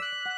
あ!